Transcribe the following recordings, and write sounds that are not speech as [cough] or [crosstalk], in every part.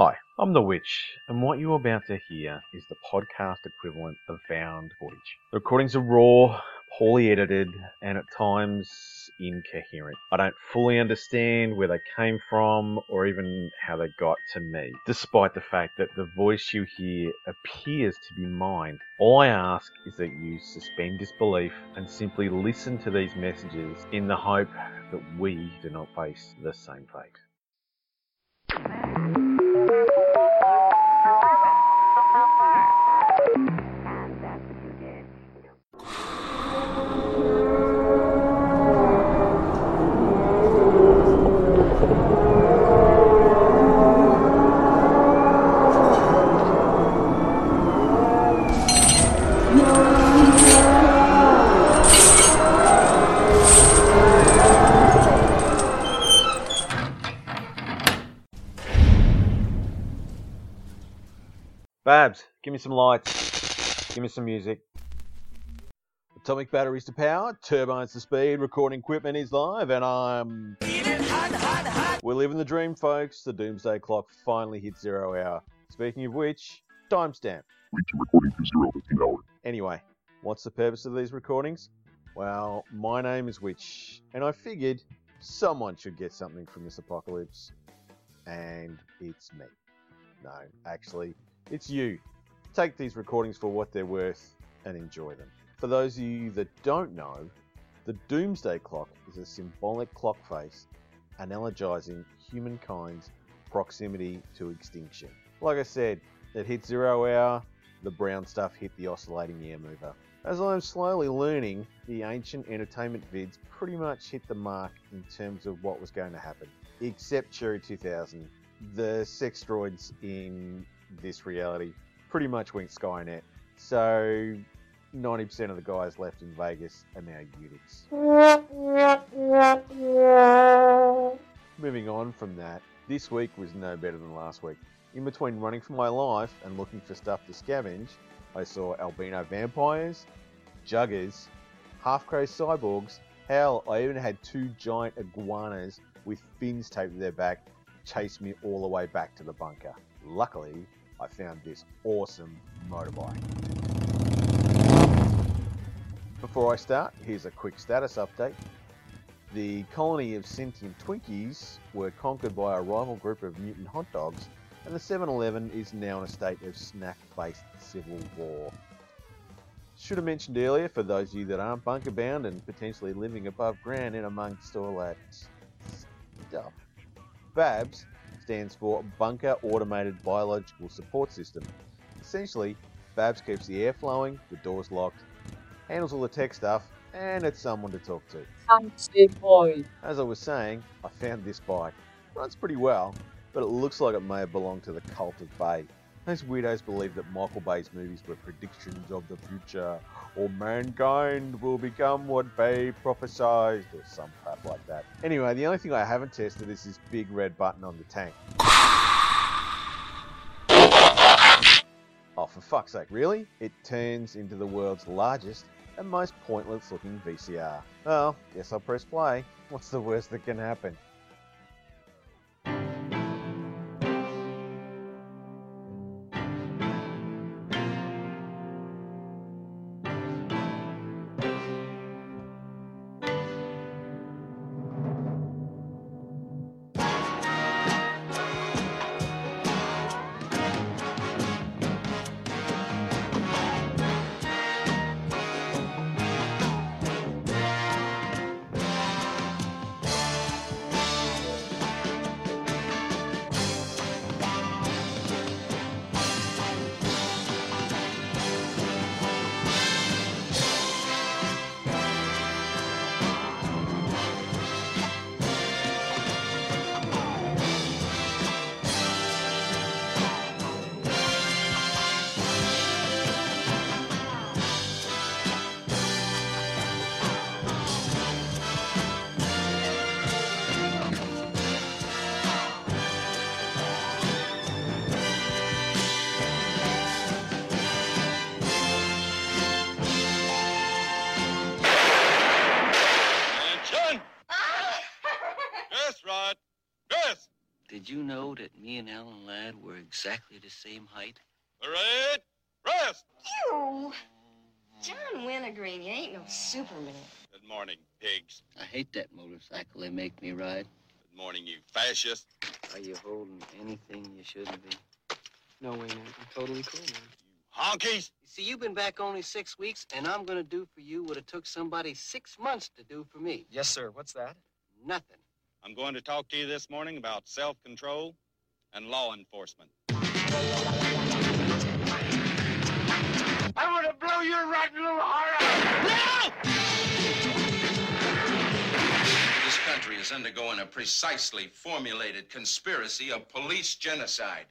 Hi, I'm The Wych, and what you're about to hear is the podcast equivalent of found footage. The recordings are raw, poorly edited, and at times incoherent. I don't fully understand where they came from or even how they got to me, despite the fact that the voice you hear appears to be mine. All I ask is that you suspend disbelief and simply listen to these messages in the hope that we do not face the same fate. Babs, give me some lights. Give me some music. Atomic batteries to power, turbines to speed, recording equipment is live, and I'm. We're living the dream, folks. The doomsday clock finally hit zero hour. Speaking of which, timestamp. Recording to zero in hour. Anyway, what's the purpose of these recordings? Well, my name is Wych, and I figured someone should get something from this apocalypse, and it's me. No, actually, it's you. Take these recordings for what they're worth and enjoy them. For those of you that don't know, the Doomsday Clock is a symbolic clock face analogizing humankind's proximity to extinction. Like I said, it hit zero hour, the brown stuff hit the oscillating air mover. As I'm slowly learning, the ancient entertainment vids pretty much hit the mark in terms of what was going to happen. Except Cherry 2000. The sex droids in this reality pretty much went Skynet. So 90% of the guys left in Vegas are now eunuchs. Moving on from that, this week was no better than last week. In between running for my life and looking for stuff to scavenge, I saw albino vampires, juggers, half crazed cyborgs. Hell, I even had two giant iguanas with fins taped to their back chase me all the way back to the bunker. Luckily, I found this awesome motorbike. Before I start, here's a quick status update. The colony of sentient Twinkies were conquered by a rival group of mutant hot dogs, and the 7 Eleven is now in a state of snack based civil war. Should have mentioned earlier, for those of you that aren't bunker bound and potentially living above ground in amongst all that stuff, BABS stands for Bunker Automated Biological Support System. Essentially, Babs keeps the air flowing, the doors locked, handles all the tech stuff, and it's someone to talk to. boy. As I was saying, I found this bike. Runs pretty well, but it looks like it may have belonged to the cult of Bay. Those weirdos believe that Michael Bay's movies were predictions of the future, or mankind will become what Bay prophesied, or some like that. Anyway, the only thing I haven't tested is this big red button on the tank. Oh, for fuck's sake, really? It turns into the world's largest and most pointless looking VCR. Well, guess I'll press play. What's the worst that can happen? You know that me and Alan Ladd were exactly the same height? Parade, rest. Ew. John Wintergreen, you ain't no Superman. Good morning, pigs. I hate that motorcycle they make me ride. Good morning, you fascist. Are you holding anything you shouldn't be? No way, man. I'm totally cool, man. Honkies. You see, you've been back only six weeks, and I'm gonna do for you what it took somebody six months to do for me. Yes, sir. What's that? Nothing. I'm going to talk to you this morning about self-control and law enforcement. I'm gonna blow your rotten little heart out! No! This country is undergoing a precisely formulated conspiracy of police genocide.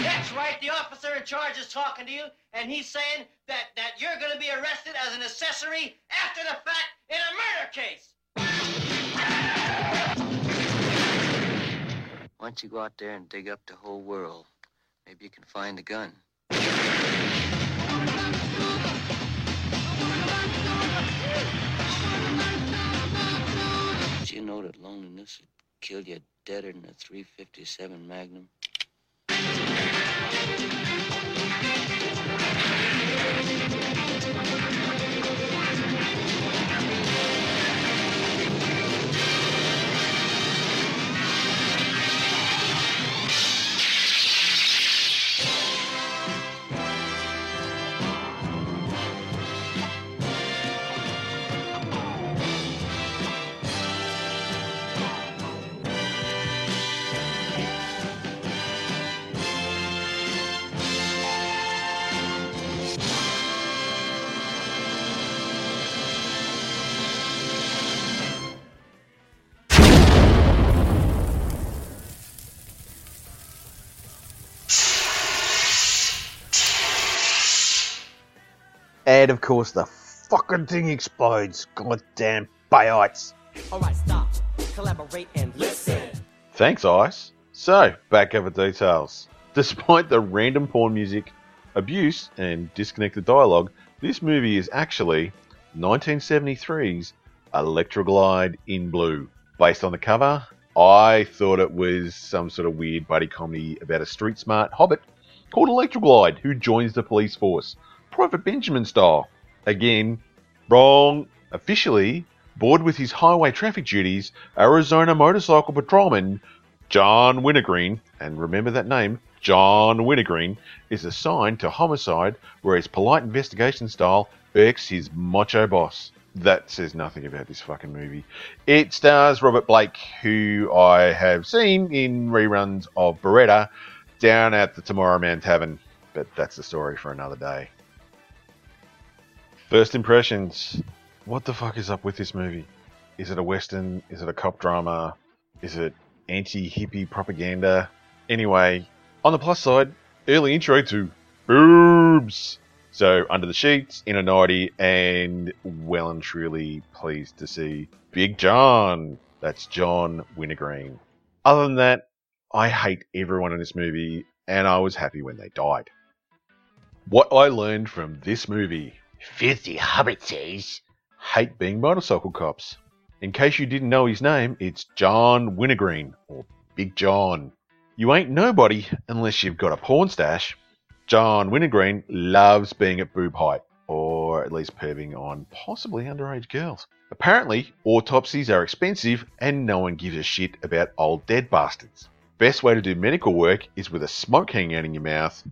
That's right. The officer in charge is talking to you, and he's saying that, that you're going to be arrested as an accessory after the fact in a murder case. Why don't you go out there and dig up the whole world? Maybe you can find a gun. Did you know that loneliness would kill you deader than a 357 Magnum? And of course, the fucking thing explodes. Goddamn bayites. Alright, stop, collaborate, and listen. Thanks, Ice. So, back over details. [laughs] Despite the random porn music, abuse, and disconnected dialogue, this movie is actually 1973's Electra Glide in Blue. Based on the cover, I thought it was some sort of weird buddy comedy about a street smart hobbit called Electroglide who joins the police force, Private Benjamin style. Again, wrong. Officially, bored with his highway traffic duties, Arizona motorcycle patrolman John Wintergreen, and remember that name, John Wintergreen, is assigned to homicide where his polite investigation style irks his macho boss. That says nothing about this fucking movie. It stars Robert Blake, who I have seen in reruns of Baretta down at the Tomorrow Man Tavern, but that's the story for another day. First impressions. What the fuck is up with this movie? Is it a western? Is it a cop drama? Is it anti-hippie propaganda? Anyway, on the plus side, early intro to boobs. So under the sheets, in a nightie, and well and truly pleased to see Big John. That's John Wintergreen. Other than that, I hate everyone in this movie, and I was happy when they died. What I learned from this movie filthy hobbitses hate being motorcycle cops. In case you didn't know his name, it's John Wintergreen, or Big John. You ain't nobody unless you've got a porn stash. John Wintergreen loves being at boob height, or at least perving on possibly underage girls. Apparently, autopsies are expensive and no one gives a shit about old dead bastards. Best way to do medical work is with a smoke hanging out in your mouth.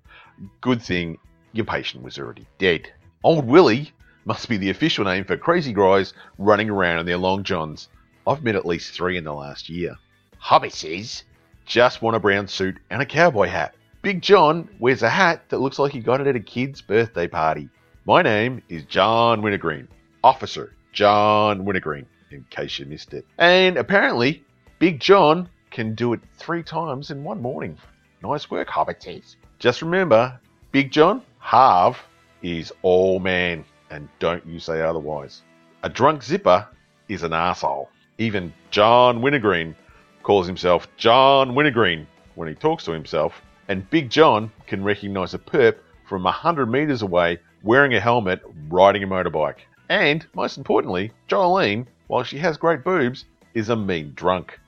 Good thing your patient was already dead. Old Willie must be the official name for crazy guys running around in their long johns. I've met at least three in the last year. Hobbitses just want a brown suit and a cowboy hat. Big John wears a hat that looks like he got it at a kid's birthday party. My name is John Wintergreen, Officer John Wintergreen, in case you missed it. And apparently, Big John can do it three times in one morning. Nice work, Hobbitses. Just remember, Big John, Harv, is all man, and don't you say otherwise. A drunk zipper is an asshole. Even John Wintergreen calls himself John Wintergreen when he talks to himself, and Big John can recognize a perp from a hundred meters away wearing a helmet, riding a motorbike. And most importantly, Jolene, while she has great boobs, is a mean drunk.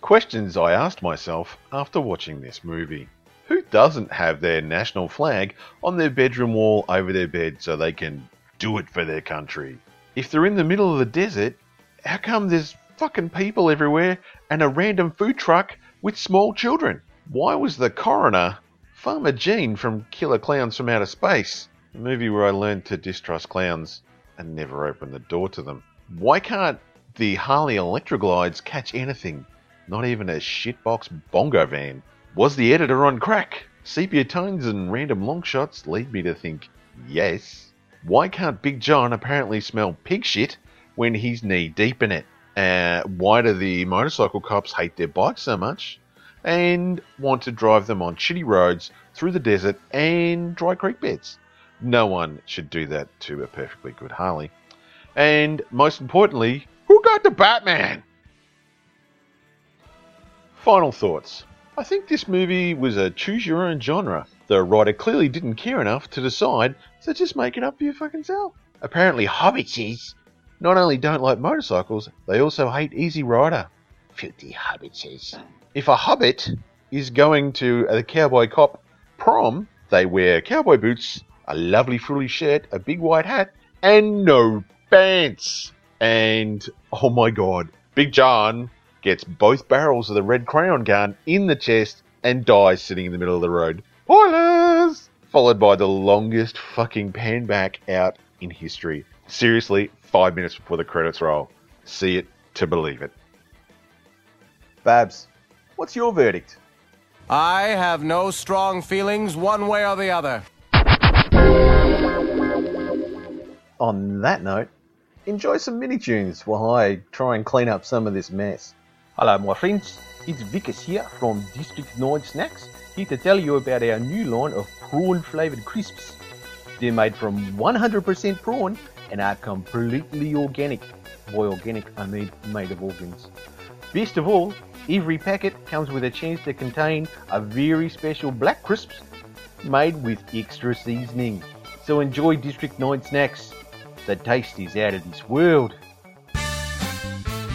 Questions I asked myself after watching this movie. Doesn't have their national flag on their bedroom wall over their bed so they can do it for their country? If they're in the middle of the desert, how come there's fucking people everywhere and a random food truck with small children? Why was the coroner Farmer Gene from Killer Klowns from Outer Space? A movie where I learned to distrust clowns and never open the door to them. Why can't the Harley Electra Glides catch anything? Not even a shitbox bongo van. Was the editor on crack? Sepia tones and random long shots lead me to think yes. Why can't Big John apparently smell pig shit when he's knee deep in it? Uh, why do the motorcycle cops hate their bikes so much and want to drive them on shitty roads through the desert and dry creek beds? No one should do that to a perfectly good Harley. And most importantly, who got the Batman? Final thoughts. I think this movie was a choose your own genre. The writer clearly didn't care enough to decide, so just make it up for your fucking self. Apparently, hobbitses not only don't like motorcycles, they also hate Easy Rider. Filthy hobbitses. If a hobbit is going to the cowboy cop prom, they wear cowboy boots, a lovely frilly shirt, a big white hat, and no pants. And oh my god, Big John gets both barrels of the red crayon gun in the chest and dies sitting in the middle of the road. Spoilers! Followed by the longest fucking pan back out in history. Seriously, five minutes before the credits roll. See it to believe it. Babs, what's your verdict? I have no strong feelings one way or the other. On that note, enjoy some mini tunes while I try and clean up some of this mess. Hello, my friends. It's Wikus here from District 9 Snacks, here to tell you about our new line of prawn flavored crisps. They're made from 100% prawn and are completely organic. By organic, I mean made of organs. Best of all, every packet comes with a chance to contain a very special black crisps made with extra seasoning. So enjoy District 9 Snacks. The taste is out of this world.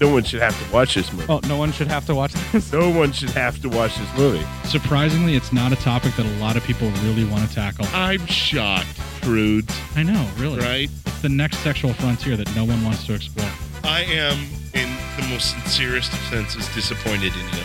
No one should have to watch this movie. Oh, no one should have to watch this. No one should have to watch this movie. Surprisingly, it's not a topic that a lot of people really want to tackle. I'm shocked, prudes. I know, really. Right? It's the next sexual frontier that no one wants to explore. I am, in the most sincerest of senses, disappointed in you.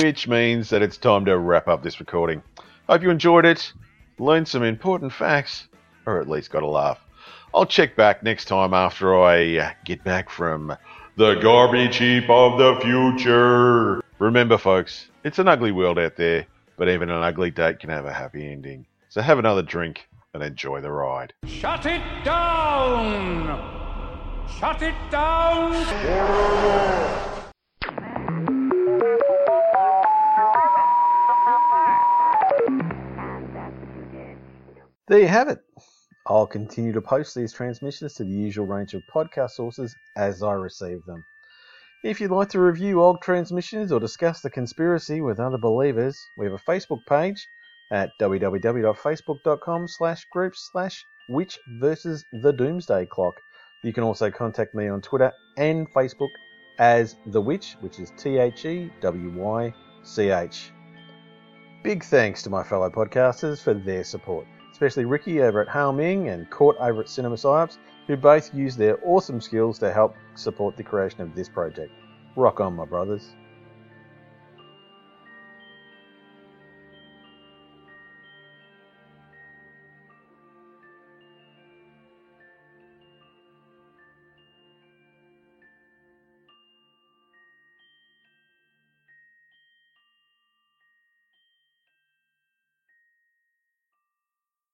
which means that it's time to wrap up this recording. Hope you enjoyed it, learned some important facts, or at least got a laugh. I'll check back next time after I uh, get back from the garbage heap of the future. Remember, folks, it's an ugly world out there, but even an ugly date can have a happy ending. So have another drink and enjoy the ride. Shut it down! Shut it down! There you have it. I'll continue to post these transmissions to the usual range of podcast sources as I receive them. If you'd like to review old transmissions or discuss the conspiracy with other believers, we have a Facebook page at www.facebook.com slash groups slash witch versus the doomsday clock. You can also contact me on Twitter and Facebook as The Wych, which is T H E W Y C H. Big thanks to my fellow podcasters for their support, especially Ricky over at Hao Ming and Court over at Cinema Psyops, who both use their awesome skills to help support the creation of this project. Rock on, my brothers.